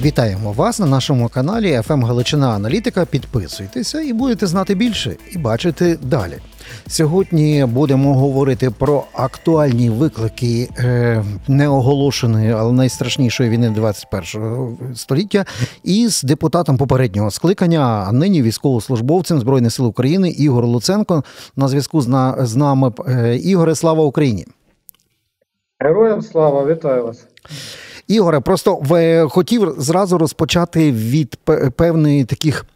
Вітаємо вас на нашому каналі FM Галичина Аналітика. Підписуйтеся і будете знати більше і бачити далі. Сьогодні будемо говорити про актуальні виклики е, неоголошеної, але найстрашнішої війни 21 століття із депутатом попереднього скликання, а нині військовослужбовцем Збройних сил України Ігор Луценко на зв'язку з нами. Е, Ігоре, слава Україні! Героям слава, вітаю вас. Ігоре, просто в, хотів зразу розпочати від пе- певної таких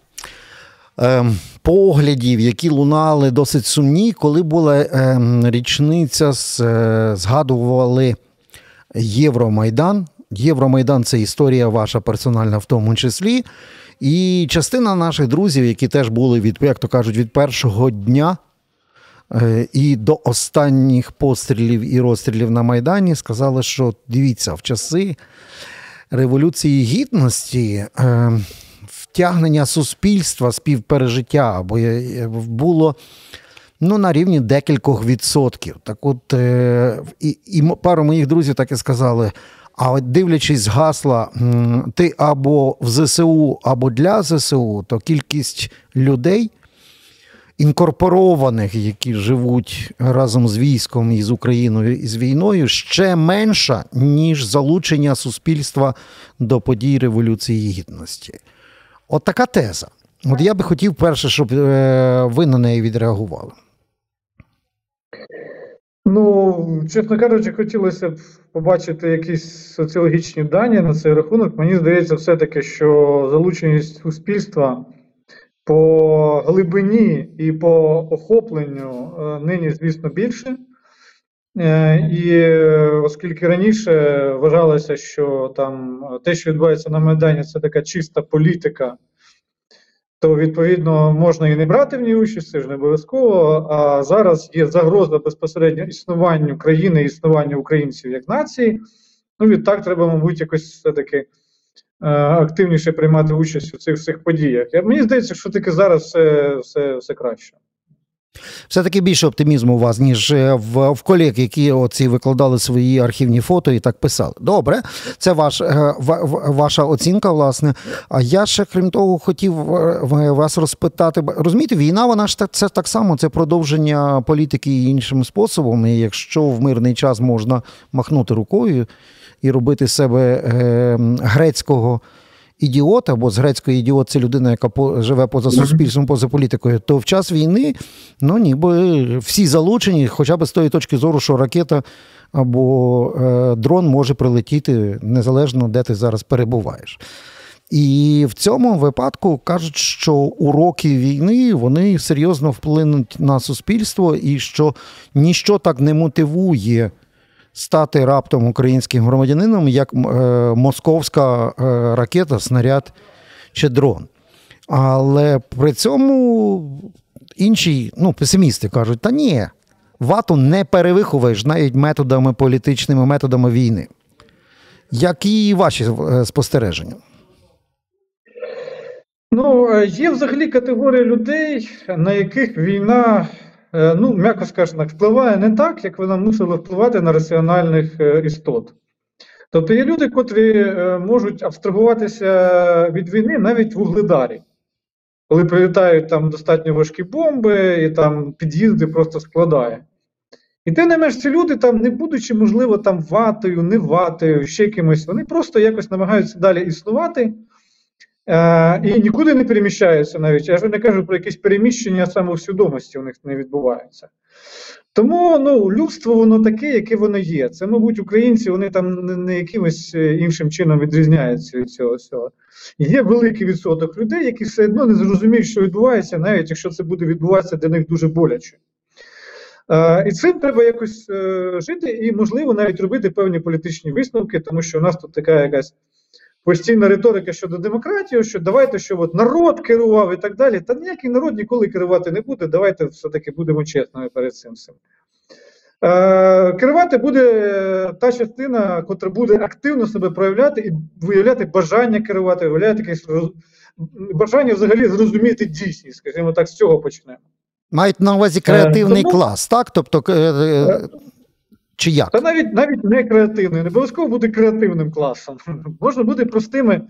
ем, поглядів, які лунали досить сумні, коли була ем, річниця, е, згадували Євромайдан. Євромайдан це історія ваша персональна в тому числі. І частина наших друзів, які теж були від, як то кажуть, від першого дня Е, і до останніх пострілів і розстрілів на Майдані сказали, що дивіться, в часи Революції Гідності е, втягнення суспільства, співпережиття е, було ну, на рівні декількох відсотків. Так от, е, і, і пару моїх друзів так і сказали. А от дивлячись гасла, ти або в ЗСУ, або для ЗСУ, то кількість людей, інкорпорованих, які живуть разом з військом і з Україною і з війною, ще менша, ніж залучення суспільства до подій Революції Гідності. От така теза. От я би хотів перше, щоб е, ви на неї відреагували. Ну, чесно кажучи, хотілося б побачити якісь соціологічні дані на цей рахунок. Мені здається, все-таки, що залученість суспільства по глибині і по охопленню е, нині, звісно, більше. Е, І е, оскільки раніше вважалося, що там те, що відбувається на Майдані, це така чиста політика, то відповідно можна і не брати в ній участь, це ж не обов'язково. А зараз є загроза безпосередньо існуванню країни, існуванню українців як нації. Ну відтак треба, мабуть, якось все-таки активніше приймати участь у цих всіх подіях. Мені здається, що таки зараз все, все, все краще. Все-таки більше оптимізму у вас, ніж е, в, в колег, які оці викладали свої архівні фото і так писали. Добре, це ваш, е, ва- ва- ваша оцінка, власне. А я ще, крім того, хотів е, вас розпитати. Розумієте, війна, вона ж так, це так само, це продовження політики іншим способом. І якщо в мирний час можна махнути рукою і робити себе грецького. Ідіота, бо з грецької ідіот це людина, яка живе поза суспільством, поза політикою, то в час війни ну ніби всі залучені, хоча б з тої точки зору, що ракета або е, дрон може прилетіти незалежно, де ти зараз перебуваєш. І в цьому випадку кажуть, що уроки війни вони серйозно вплинуть на суспільство, і що ніщо так не мотивує стати раптом українським громадянином, як е, московська е, ракета, снаряд чи дрон. Але при цьому інші ну, песимісти кажуть: та ні, вату не перевиховуєш навіть методами політичними методами війни. Які ваші е, спостереження? Ну, є взагалі категорія людей, на яких війна, ну, м'яко скажемо, впливає не так, як вона мусила впливати на раціональних е, істот. Тобто є люди, котрі е, можуть абстрагуватися від війни навіть в угледарі, коли прилітають там достатньо важкі бомби, і там під'їзди просто складає. І тим не менш, ці люди, там, не будучи, можливо, там ватою, не ватою, ще кимось, вони просто якось намагаються далі існувати. Е, і нікуди не переміщаються навіть. Я ж не кажу про якесь переміщення самосвідомості у них не відбувається. Тому ну, людство воно таке, яке воно є. Це, мабуть, українці вони там не, якимось е, іншим чином відрізняються від цього всього. Є великий відсоток людей, які все одно не зрозуміють, що відбувається, навіть якщо це буде відбуватися для них дуже боляче. Е, і цим треба якось е, жити, і, можливо, навіть робити певні політичні висновки, тому що у нас тут така якась постійна риторика щодо демократії, що давайте, що от народ керував і так далі. Та ніякий народ ніколи керувати не буде. Давайте все-таки будемо чесними перед цим всім. Е, керувати буде е, та частина, котра буде активно себе проявляти і виявляти бажання керувати, виявляти якесь роз... бажання взагалі зрозуміти дійсність, скажімо так, з цього почнемо. Мають на увазі креативний тому- клас, так? Тобто, е, е, чи як? Та навіть навіть не креативний, не обов'язково бути креативним класом. Можна бути простими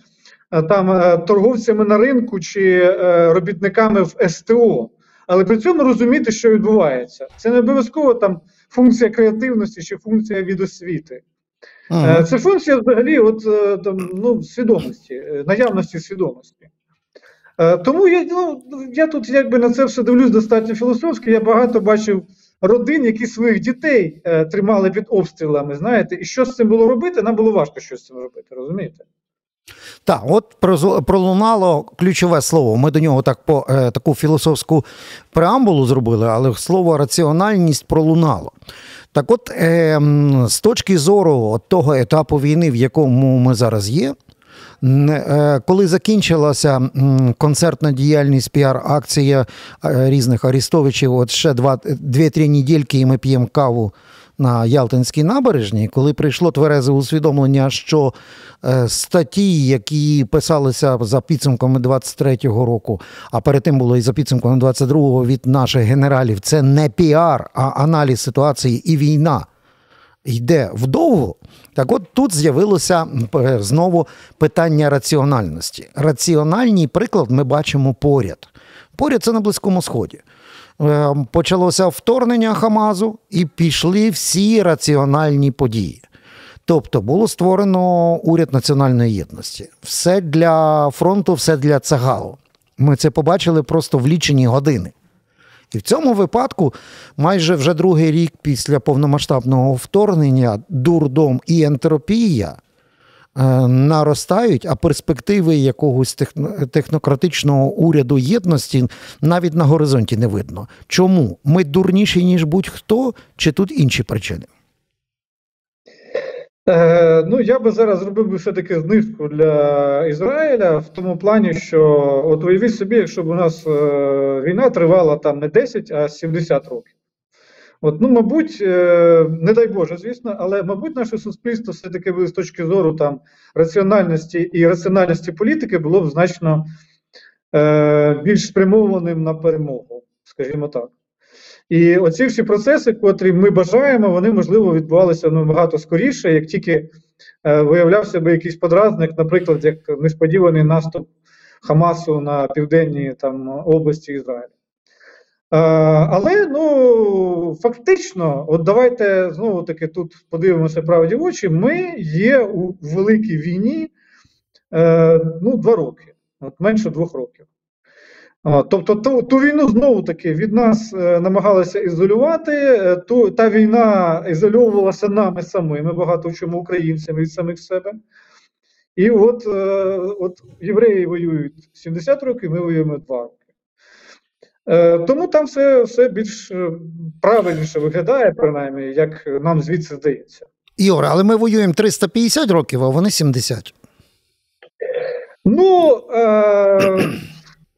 там торговцями на ринку чи робітниками в СТО, але при цьому розуміти, що відбувається. Це не обов'язково там функція креативності чи функція від освіти. Ага. Це функція взагалі от, там, ну, свідомості, наявності свідомості. Тому я ну, я тут якби на це все дивлюсь достатньо філософськи. Я багато бачив родин, які своїх дітей е, тримали під обстрілами. Знаєте, і що з цим було робити? Нам було важко щось з цим робити, розумієте? Так, от пролунало ключове слово. Ми до нього так по е, таку філософську преамбулу зробили, але слово раціональність пролунало. Так, от е, з точки зору того етапу війни, в якому ми зараз є, коли закінчилася концертна діяльність, піар-акція е, різних Арістовичів, от ще дві-три недільки, і ми п'ємо каву на Ялтинській набережній, коли прийшло тверезе усвідомлення, що е, статті, які писалися за підсумками 23-го року, а перед тим було і за підсумками 22-го від наших генералів, це не піар, а аналіз ситуації і війна. Йде вдовгу, так от тут з'явилося знову питання раціональності. Раціональний приклад ми бачимо поряд. Поряд це на Близькому Сході. Е, почалося вторгнення Хамасу і пішли всі раціональні події. Тобто було створено уряд національної єдності. Все для фронту, все для цагалу. Ми це побачили просто в лічені години. І в цьому випадку, майже вже другий рік після повномасштабного вторгнення, дурдом і ентропія е, наростають, а перспективи якогось технократичного уряду єдності навіть на горизонті не видно. Чому? Ми дурніші, ніж будь-хто, чи тут інші причини? Е, Ну, я би зараз зробив би все-таки знижку для Ізраїля в тому плані, що от уявіть собі, якщо б у нас е, війна тривала там не 10, а 70 років. От, ну, мабуть, е, не дай Боже, звісно, але, мабуть, наше суспільство все-таки з точки зору там раціональності і раціональності політики було б значно е, більш спрямованим на перемогу, скажімо так. І оці всі процеси, котрі ми бажаємо, вони можливо відбувалися набагато скоріше, як тільки е, виявлявся би якийсь подразник, наприклад, як несподіваний наступ Хамасу на південній там області Ізраїля. Е, але ну фактично, от давайте знову таки тут подивимося правді в очі. Ми є у великій війні е, ну, два роки, от менше двох років. Тобто ту, ту війну знову таки від нас е, намагалися ізолювати. Е, ту, Та війна ізольовувалася нами самими, багато в чому українцями від самих себе. І от е, от євреї воюють 70 років, ми воюємо 2 роки. Е, тому там все все більш правильніше виглядає, принаймні, як нам звідси здається. Ігор, але ми воюємо 350 років, а вони 70. Ну. Е,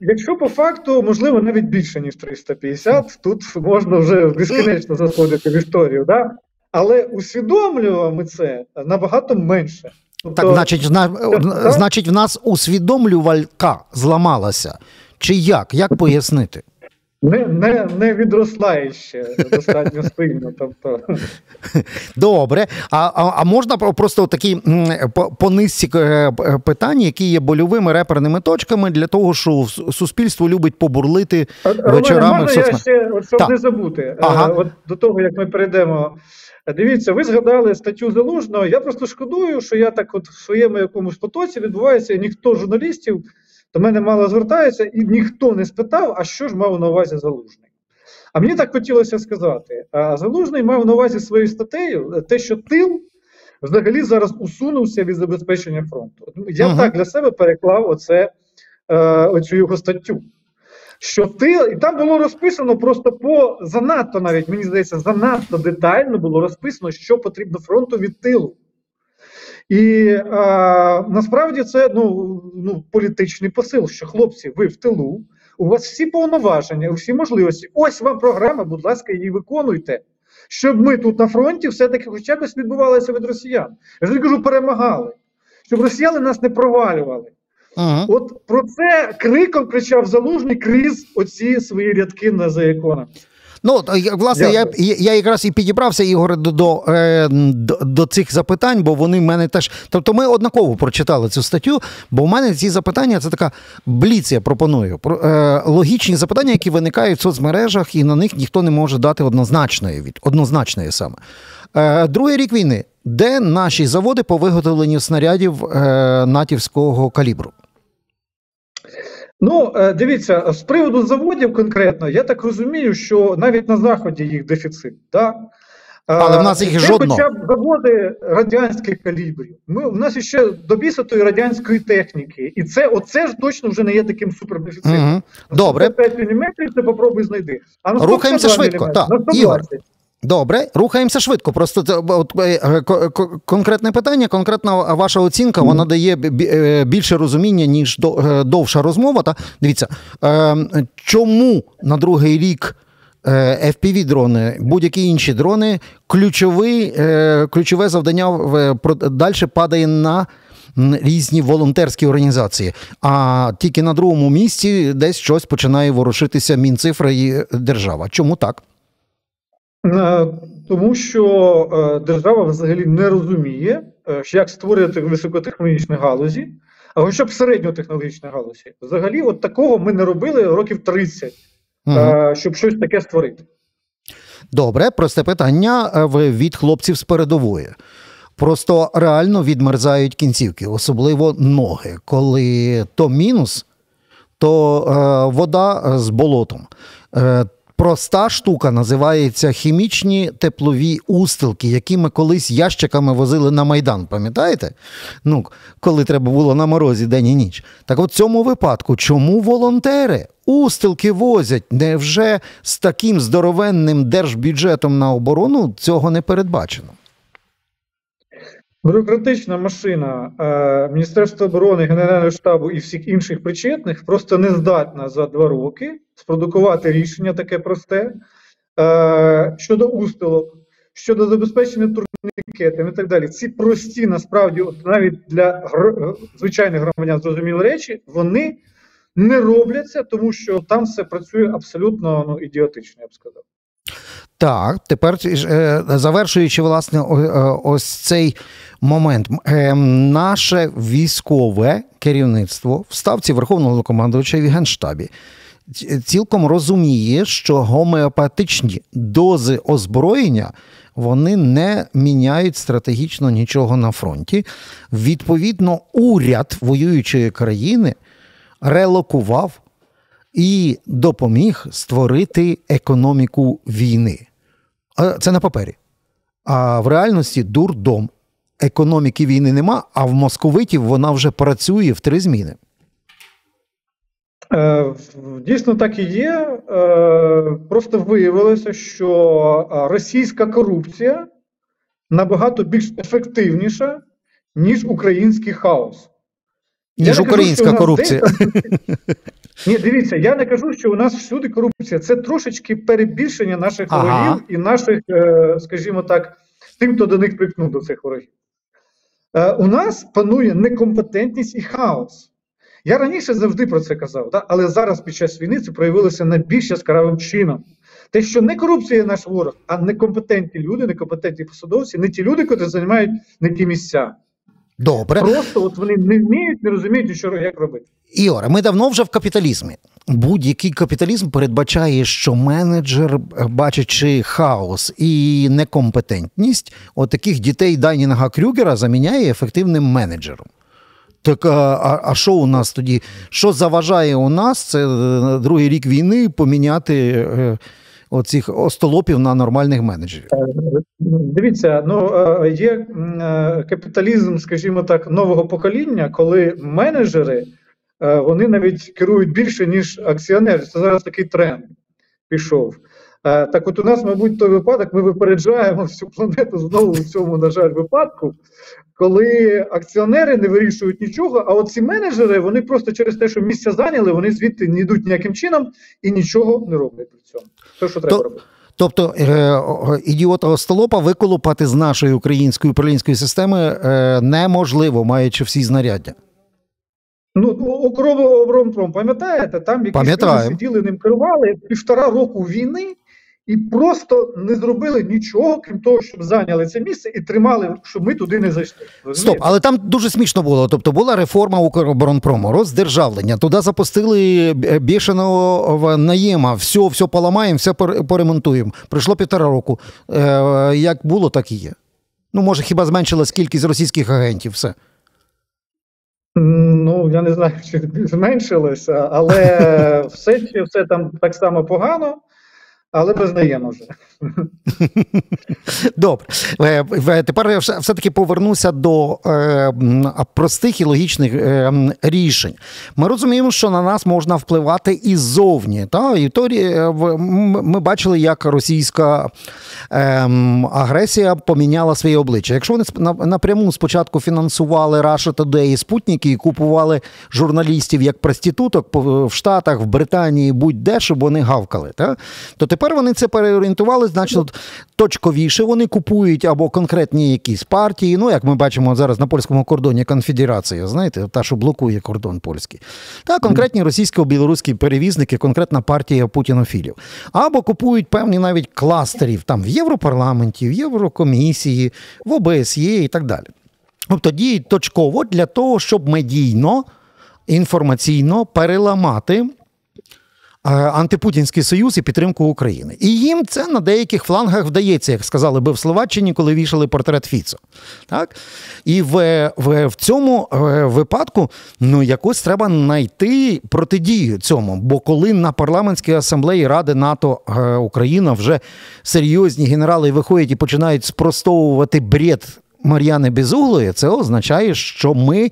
Якщо по факту, можливо, навіть більше, ніж 350, тут можна вже безкінечно заходити в історію, да? але усвідомлюємо ми це набагато менше. Тобто, так, значить, зна... так, значить, в нас усвідомлювалька зламалася. Чи як? Як пояснити? Не не, не відросла ще достатньо сильно. Тобто. Добре. А а, а можна просто такі по, по низці е, питань, які є больовими реперними точками для того, що суспільство любить побурлити Романе, вечорами. Можна в я ще, от, щоб так. не забути, е, ага. от до того, як ми перейдемо. Дивіться, ви згадали статтю залужного. Я просто шкодую, що я так от в своєму якомусь потоці відбувається, і ніхто журналістів до мене мало звертаються, і ніхто не спитав, а що ж мав на увазі залужний. А мені так хотілося сказати: а залужний мав на увазі своєю статтею те, що тил взагалі зараз усунувся від забезпечення фронту. Я ага. так для себе переклав оце, е, оцю його статтю. Що тил, і там було розписано просто по занадто, навіть мені здається, занадто детально було розписано, що потрібно фронту від тилу. І а, насправді це ну, ну, політичний посил, що хлопці, ви в тилу, у вас всі повноваження, всі можливості. Ось вам програма, будь ласка, її виконуйте. Щоб ми тут на фронті все-таки хоча б відбувалося від росіян. Я ж кажу, перемагали, щоб росіяни нас не провалювали. Ага. От про це криком кричав залужний крізь оці свої рядки на заеконах. Ну власне, я я якраз і підібрався Ігор до до, е, до до, цих запитань, бо вони в мене теж. Тобто, ми однаково прочитали цю статтю, бо в мене ці запитання це така бліц, я пропоную. Е, логічні запитання, які виникають в соцмережах, і на них ніхто не може дати однозначної від однозначної саме. Е, другий рік війни, де наші заводи по виготовленню снарядів натівського калібру. Ну, е, дивіться, з приводу заводів конкретно, я так розумію, що навіть на Заході їх дефіцит. Да? Але в нас їх жодного. Хоча б заводи радянських калібрів. Ми, У нас ще добісатої радянської техніки. І це оце ж точно вже не є таким супердефіцитом. Угу. Добре. 5 мм, це попробуй знайди. А на Рухаємося швидко. Так, Ігор, Добре, рухаємося швидко. Просто от, е, е, конкретне питання, конкретна ваша оцінка, вона дає е, більше розуміння, ніж довша розмова. Та Дивіться, чому на другий рік fpv дрони будь-які інші дрони, ключовий, ключове завдання далі падає на різні волонтерські організації, а тільки на другому місці десь щось починає ворушитися мінцифра і держава. Чому так? Е, тому що е, держава взагалі не розуміє, е, як створювати високотехнологічні галузі, а хоча б середньотехнологічні галузі. Взагалі, от такого ми не робили років 30, угу. щоб щось таке створити. Добре, просте питання від хлопців з передової. Просто реально відмерзають кінцівки, особливо ноги, коли то мінус, то е, вода з болотом. Е, проста штука називається хімічні теплові устилки, які ми колись ящиками возили на Майдан. Пам'ятаєте? Ну, Коли треба було на морозі день і ніч. Так от в цьому випадку, чому волонтери устилки возять? Невже з таким здоровенним держбюджетом на оборону цього не передбачено? Бюрократична машина е, Міністерства оборони, Генерального штабу і всіх інших причетних просто не здатна за два роки спродукувати рішення таке просте е, щодо устилок, щодо забезпечення турнікетами і так далі. Ці прості, насправді, от навіть для звичайних громадян зрозумілі речі, вони не робляться, тому що там все працює абсолютно ну, ідіотично, я б сказав. Так, тепер е, завершуючи власне е, ось цей момент, е, наше військове керівництво в ставці Верховного командувача в Генштабі цілком розуміє, що гомеопатичні дози озброєння вони не міняють стратегічно нічого на фронті. Відповідно, уряд воюючої країни релокував і допоміг створити економіку війни. Це на папері. А в реальності дурдом. Економіки війни нема, а в московитів вона вже працює в три зміни. Е, дійсно так і є. Е, просто виявилося, що російська корупція набагато більш ефективніша, ніж український хаос. Ніж українська кажу, корупція. Десь... Ні, дивіться, я не кажу, що у нас всюди корупція. Це трошечки перебільшення наших ага. ворогів і наших, е, скажімо так, тим, хто до них припнув до цих ворогів. У нас панує некомпетентність і хаос. Я раніше завжди про це казав, да? але зараз під час війни це проявилося найбільш яскравим чином. Те, що не корупція наш ворог, а некомпетентні люди, некомпетентні посадовці, не ті люди, які займають не ті місця. Добре. Просто от вони не вміють, не розуміють, що як робити. Іоре, ми давно вже в капіталізмі. Будь-який капіталізм передбачає, що менеджер, бачачи хаос і некомпетентність, от таких дітей Дайнінга Крюгера заміняє ефективним менеджером. Так а а що у нас тоді? Що заважає у нас це е, другий рік війни поміняти е, оцих остолопів на нормальних менеджерів? Е, дивіться, ну є капіталізм, скажімо так, нового покоління, коли менеджери вони навіть керують більше, ніж акціонери. Це зараз такий тренд пішов. Так, от у нас, мабуть, той випадок, ми випереджаємо всю планету знову в цьому, на жаль, випадку коли акціонери не вирішують нічого, а от ці менеджери вони просто через те, що місця зайняли, вони звідти не йдуть ніяким чином і нічого не роблять при цьому. Те, що треба То... робити. Тобто е, ідіота остолопа виколупати з нашої української управлінської системи е, неможливо, маючи всі знаряддя. Ну, Укроборонпром, пам'ятаєте, там якісь люди сиділи ним керували півтора року війни, і просто не зробили нічого, крім того, щоб зайняли це місце і тримали, щоб ми туди не зайшли. Стоп, але там дуже смішно було. Тобто була реформа Укроборонпрому, роздержавлення. Туди запустили бішеного наєма, все, все поламаємо, все поремонтуємо. Пройшло півтора року. Е, Як було, так і є. Ну, може, хіба зменшилась кількість російських агентів, все. Ну, я не знаю, чи зменшилося, але все все там так само погано але визнаємо вже. Добре. Е, тепер я все-таки повернуся до е, простих і логічних е, рішень. Ми розуміємо, що на нас можна впливати і ззовні. Та? І то, ми бачили, як російська агресія поміняла своє обличчя. Якщо вони напряму спочатку фінансували Russia Today і Спутники і купували журналістів як проституток в Штатах, в Британії, будь-де, щоб вони гавкали, та? то тепер Тепер вони це переорієнтували, значить, точковіше вони купують або конкретні якісь партії. Ну, як ми бачимо зараз на польському кордоні конфедерація, знаєте, та, що блокує кордон польський. Та конкретні російсько-білоруські перевізники, конкретна партія путінофілів. Або купують певні навіть кластерів там в Європарламенті, в Єврокомісії, в ОБСЄ і так далі. Тобто діють точково для того, щоб медійно, інформаційно переламати антипутінський союз і підтримку України. І їм це на деяких флангах вдається, як сказали би в Словаччині, коли вішали портрет Фіцо. Так? І в, в, в цьому е, випадку ну, якось треба знайти протидію цьому. Бо коли на парламентській асамблеї Ради НАТО е, Україна вже серйозні генерали виходять і починають спростовувати бред Мар'яни Безуглої, це означає, що ми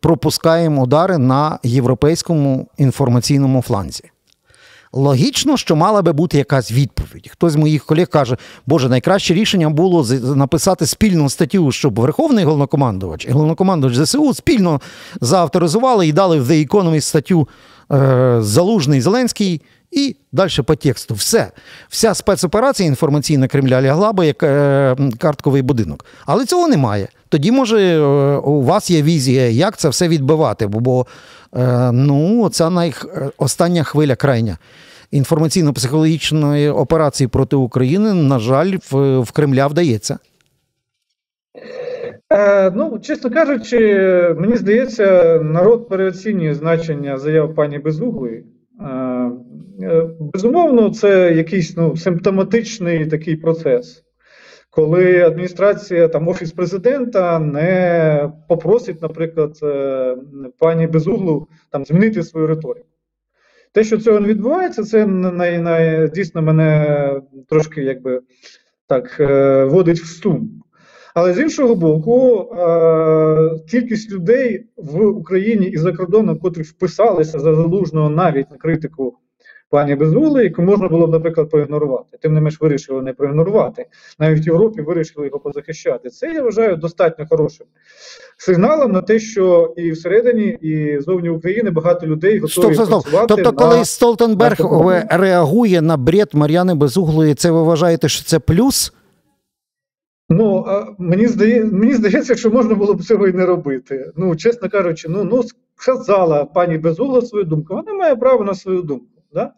пропускаємо удари на європейському інформаційному фланзі. Логічно, що мала би бути якась відповідь. Хтось з моїх колег каже, Боже, найкраще рішення було написати спільну статтю, щоб Верховний головнокомандувач і головнокомандувач ЗСУ спільно заавторизували і дали в The Economist статтю е, Залужний Зеленський. І далі по тексту. Все. Вся спецоперація інформаційна Кремля лягла би як е, картковий будинок. Але цього немає. Тоді, може, е, у вас є візія, як це все відбивати, бо е, ну, це най... Е, остання хвиля крайня інформаційно-психологічної операції проти України, на жаль, в, в Кремля вдається. Е, Ну, чесно кажучи, мені здається, народ переоцінює значення заяв пані Безуглої. Е, е, Безумовно, це якийсь ну, симптоматичний такий процес, коли адміністрація там офіс президента не попросить, наприклад, е, пані Безуглу там змінити свою риторику. Те, що цього не відбувається, це най, най, дійсно мене трошки якби так водить вводить в сум. Але з іншого боку, е, кількість людей в Україні і за кордоном, котрі вписалися за залужного навіть на критику пані Безули, яку можна було б, наприклад, проігнорувати. Тим не менш вирішили не проігнорувати. Навіть в Європі вирішили його позахищати. Це я вважаю достатньо хорошим сигналом на те, що і всередині, і зовні України багато людей готові стоп, стоп, працювати Тобто, на... коли Столтенберг на реагує на бред Мар'яни Безуглої, це ви вважаєте, що це плюс? Ну мені здає, мені здається, що можна було б цього і не робити. Ну, чесно кажучи, ну ну сказала пані Безугла свою думку. Вона має право на свою думку. Да?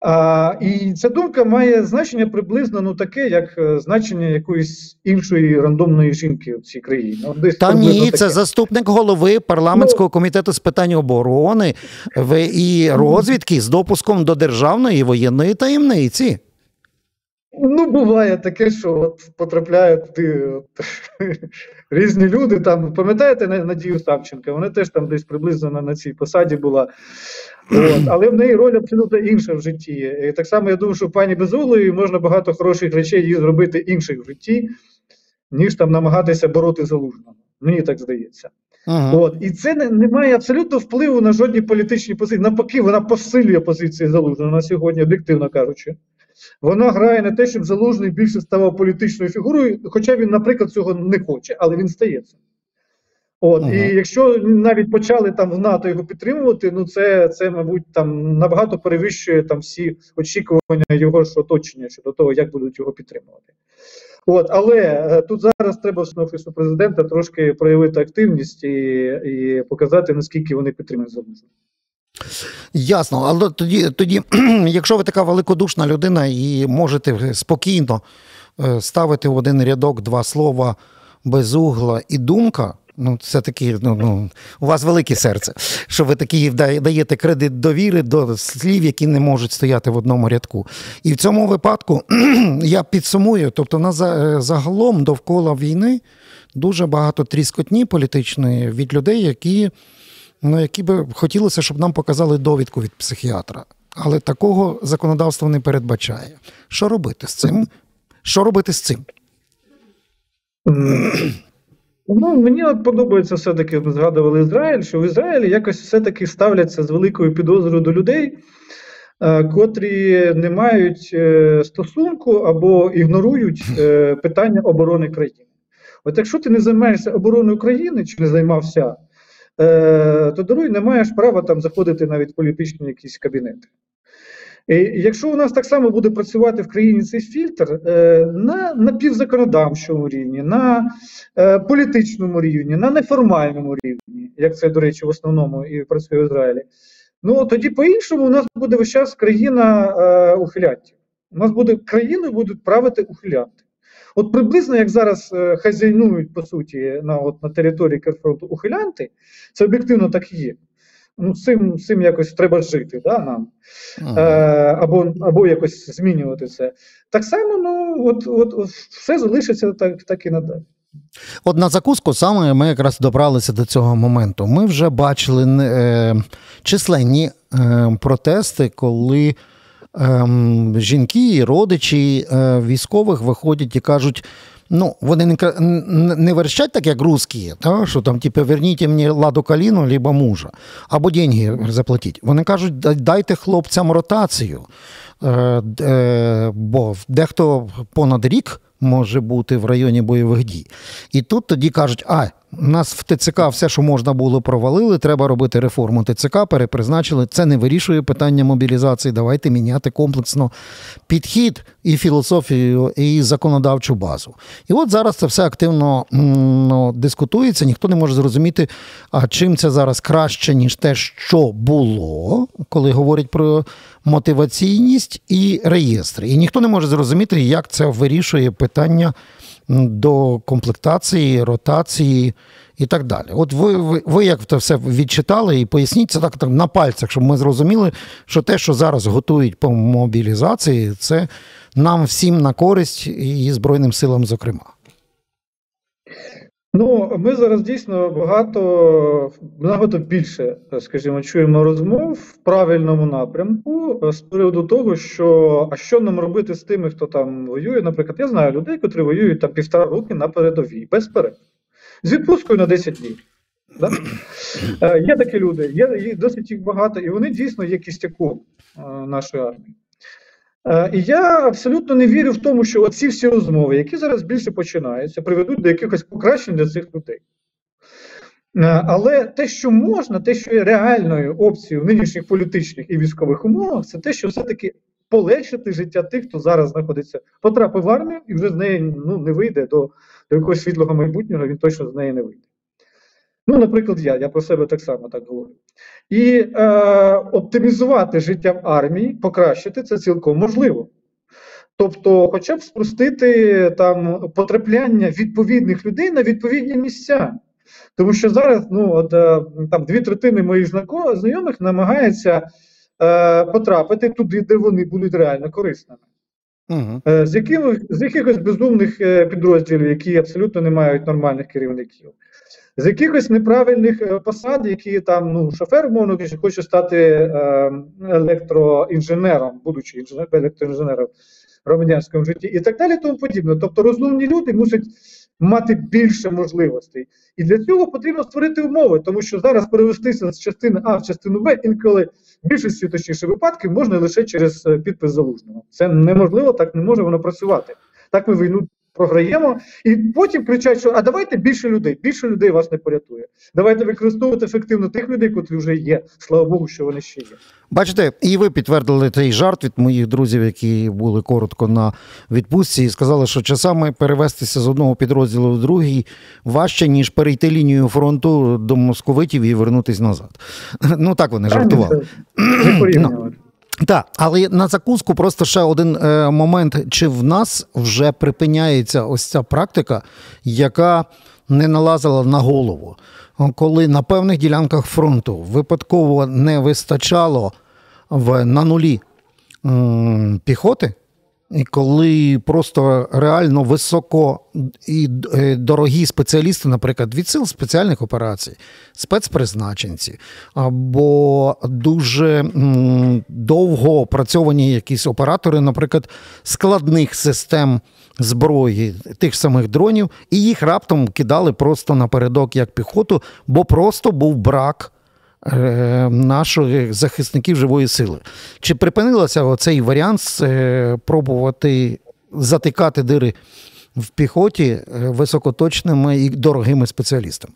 А, І ця думка має значення приблизно ну таке, як е, значення якоїсь іншої рандомної жінки в цій країні. Ну, десь Та ні, таке. це заступник голови парламентського ну, комітету з питань оборони і розвідки з допуском до державної воєнної таємниці. Ну, буває таке, що от потрапляють туди от, різні люди. Там пам'ятаєте Надію Савченка? Вона теж там десь приблизно на, на цій посаді була. От, Але в неї роль абсолютно інша в житті. І Так само я думаю, що пані Безулої можна багато хороших речей їй зробити інших в житті, ніж там намагатися бороти залужного. Мені так здається. Ага. От, І це не, не має абсолютно впливу на жодні політичні позиції. Навпаки, вона посилює позиції залужного на сьогодні, об'єктивно кажучи. Вона грає на те, щоб залужний більше ставав політичною фігурою, хоча він, наприклад, цього не хоче, але він стається. От ага. і якщо навіть почали там в НАТО його підтримувати, ну це це, мабуть, там набагато перевищує там всі очікування його ж оточення щодо того, як будуть його підтримувати. От, але е, тут зараз треба з офісу президента трошки проявити активність і і показати наскільки вони підтримують залужного. Ясно, але тоді, тоді, якщо ви така великодушна людина і можете спокійно е, ставити в один рядок два слова безугла і думка. Ну, це такі, ну, ну, у вас велике серце, що ви такі даєте кредит довіри до слів, які не можуть стояти в одному рядку. І в цьому випадку я підсумую, тобто на е, загалом довкола війни дуже багато тріскотні політичної від людей, які ну, які би хотілося, щоб нам показали довідку від психіатра. Але такого законодавство не передбачає. Що робити з цим? Що робити з цим? Ну, Мені подобається все-таки, ми згадували Ізраїль, що в Ізраїлі якось все-таки ставляться з великою підозрою до людей, е, котрі не мають е, стосунку або ігнорують е, питання оборони країни. От якщо ти не займаєшся обороною країни чи не займався, то даруй не маєш права там заходити навіть в політичні якісь кабінети. І Якщо у нас так само буде працювати в країні цей фільтр е, на напівзаконодавчому рівні, на е, політичному рівні, на неформальному рівні, як це, до речі, в основному і працює в Ізраїлі, ну тоді по-іншому у нас буде весь час країна е, ухилянтів. У нас буде країною будуть правити ухилянти. От приблизно як зараз хазяйнують по суті на от, на території Керфронту ухилянти, це об'єктивно так і є ну, цим цим якось треба жити да, нам, ага. е, або або якось змінювати це. Так само, ну от от, от все залишиться так, так і надалі. От на закуску саме ми якраз добралися до цього моменту. Ми вже бачили е, численні е, протести, коли е, жінки родичі е, військових виходять і кажуть. Ну, вони не не верещать так, як русські, та, що там, типу, верніть мені ладу каліну, либо мужа, або деньги заплатіть. Вони кажуть, дайте хлопцям ротацію. Е, е, Бо дехто понад рік може бути в районі бойових дій. І тут тоді кажуть, а нас в ТЦК все, що можна було, провалили. Треба робити реформу ТЦК, перепризначили. Це не вирішує питання мобілізації. Давайте міняти комплексно підхід і філософію, і законодавчу базу. І от зараз це все активно ну, дискутується. Ніхто не може зрозуміти, а чим це зараз краще, ніж те, що було, коли говорять про мотиваційність і реєстри. І ніхто не може зрозуміти, як це вирішує питання до комплектації, ротації і так далі. От ви ви, ви як це все відчитали і поясніть це так, так на пальцях, щоб ми зрозуміли, що те, що зараз готують по мобілізації, це нам всім на користь і Збройним силам, зокрема. Ну, ми зараз дійсно багато, набагато більше, скажімо, чуємо розмов в правильному напрямку з приводу того, що а що нам робити з тими, хто там воює. Наприклад, я знаю людей, котрі воюють там півтора роки на передовій, без перерв, з відпусткою на 10 днів. Да? Е, Є такі люди, є, є досить їх багато, і вони дійсно є кістяком е, нашої армії. Е, і я абсолютно не вірю в тому, що оці всі розмови, які зараз більше починаються, приведуть до якихось покращень для цих людей. Е, але те, що можна, те, що є реальною опцією в нинішніх політичних і військових умовах, це те, що все-таки полегшити життя тих, хто зараз знаходиться, потрапив в армію і вже з неї ну, не вийде до, до якогось світлого майбутнього, він точно з неї не вийде. Ну, наприклад, я я про себе так само так говорю. І е, оптимізувати життя в армії, покращити це цілком можливо. Тобто, хоча б спростити там потрапляння відповідних людей на відповідні місця. Тому що зараз ну, от, е, там дві третини моїх знайомих намагаються е, потрапити туди, де вони будуть реально корисними. Угу. Е, з якими, з якихось безумних е, підрозділів, які абсолютно не мають нормальних керівників з якихось неправильних е, посад, які там ну шофер умовно хоче стати е, електроінженером, будучи інженер, електроінженером в громадянському житті, і так далі, тому подібне. Тобто розумні люди мусять мати більше можливостей, і для цього потрібно створити умови, тому що зараз перевестися з частини А в частину Б інколи в більшості точніше випадків можна лише через е, підпис залужного. Це неможливо, так не може воно працювати. Так ми війну програємо, і потім кричать, що а давайте більше людей, більше людей вас не порятує. Давайте використовувати ефективно тих людей, котрі вже є. Слава Богу, що вони ще є. Бачите, і ви підтвердили цей жарт від моїх друзів, які були коротко на відпустці, і сказали, що часами перевестися з одного підрозділу в другий важче, ніж перейти лінію фронту до московитів і вернутись назад. Ну так вони жартували. Не порівнювати. Так, але на закуску просто ще один е, момент: чи в нас вже припиняється ось ця практика, яка не налазила на голову, коли на певних ділянках фронту випадково не вистачало в на нулі м, піхоти, коли просто реально високо і е, дорогі спеціалісти, наприклад, від сил спеціальних операцій, спецпризначенці, або дуже довго опрацьовані якісь оператори, наприклад, складних систем зброї, тих самих дронів, і їх раптом кидали просто напередок як піхоту, бо просто був брак. Е, Наших захисників живої сили. Чи припинилося оцей варіант е, пробувати затикати дири в піхоті е, високоточними і дорогими спеціалістами?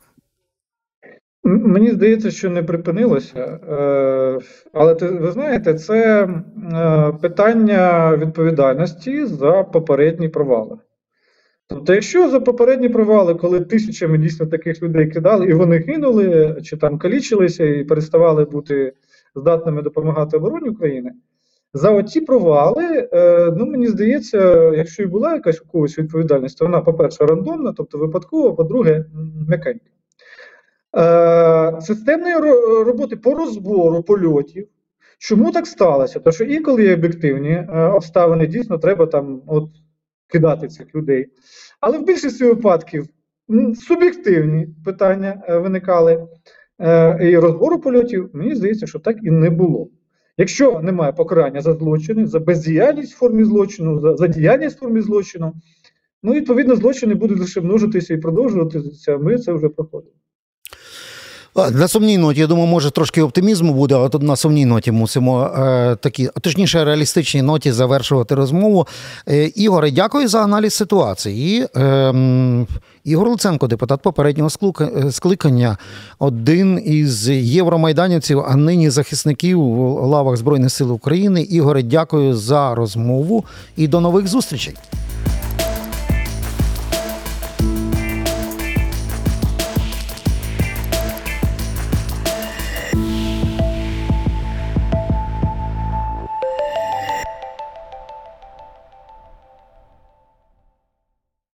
Мені здається, що не припинилося. Е, Але ви знаєте, це питання відповідальності за попередні провали. Тобто, якщо за попередні провали, коли тисячами дійсно таких людей кидали, і вони гинули, чи там калічилися і переставали бути здатними допомагати обороні України, за оці провали, е, ну мені здається, якщо і була якась у когось відповідальність, то вона, по-перше, рандомна, тобто випадкова, по-друге, м'якенька. Е, Системної роботи по розбору польотів. Чому так сталося? Тому що інколи є об'єктивні е, обставини, дійсно треба там от кидати цих людей. Але в більшості випадків суб'єктивні питання е, виникали. Е, І розбору польотів, мені здається, що так і не було. Якщо немає покарання за злочини, за бездіяльність в формі злочину, за, за діяльність в формі злочину, ну відповідно злочини будуть лише множитися і продовжуватися. Ми це вже проходимо. А, На сумній ноті, я думаю, може трошки оптимізму буде, але тут на сумній ноті мусимо е, такі, а точніше, реалістичній ноті завершувати розмову. Е, Ігоре, дякую за аналіз ситуації. Е, м, Ігор Луценко, депутат попереднього е, скликання, один із євромайданівців, а нині захисників у лавах Збройних сил України. Ігоре, дякую за розмову і до нових зустрічей.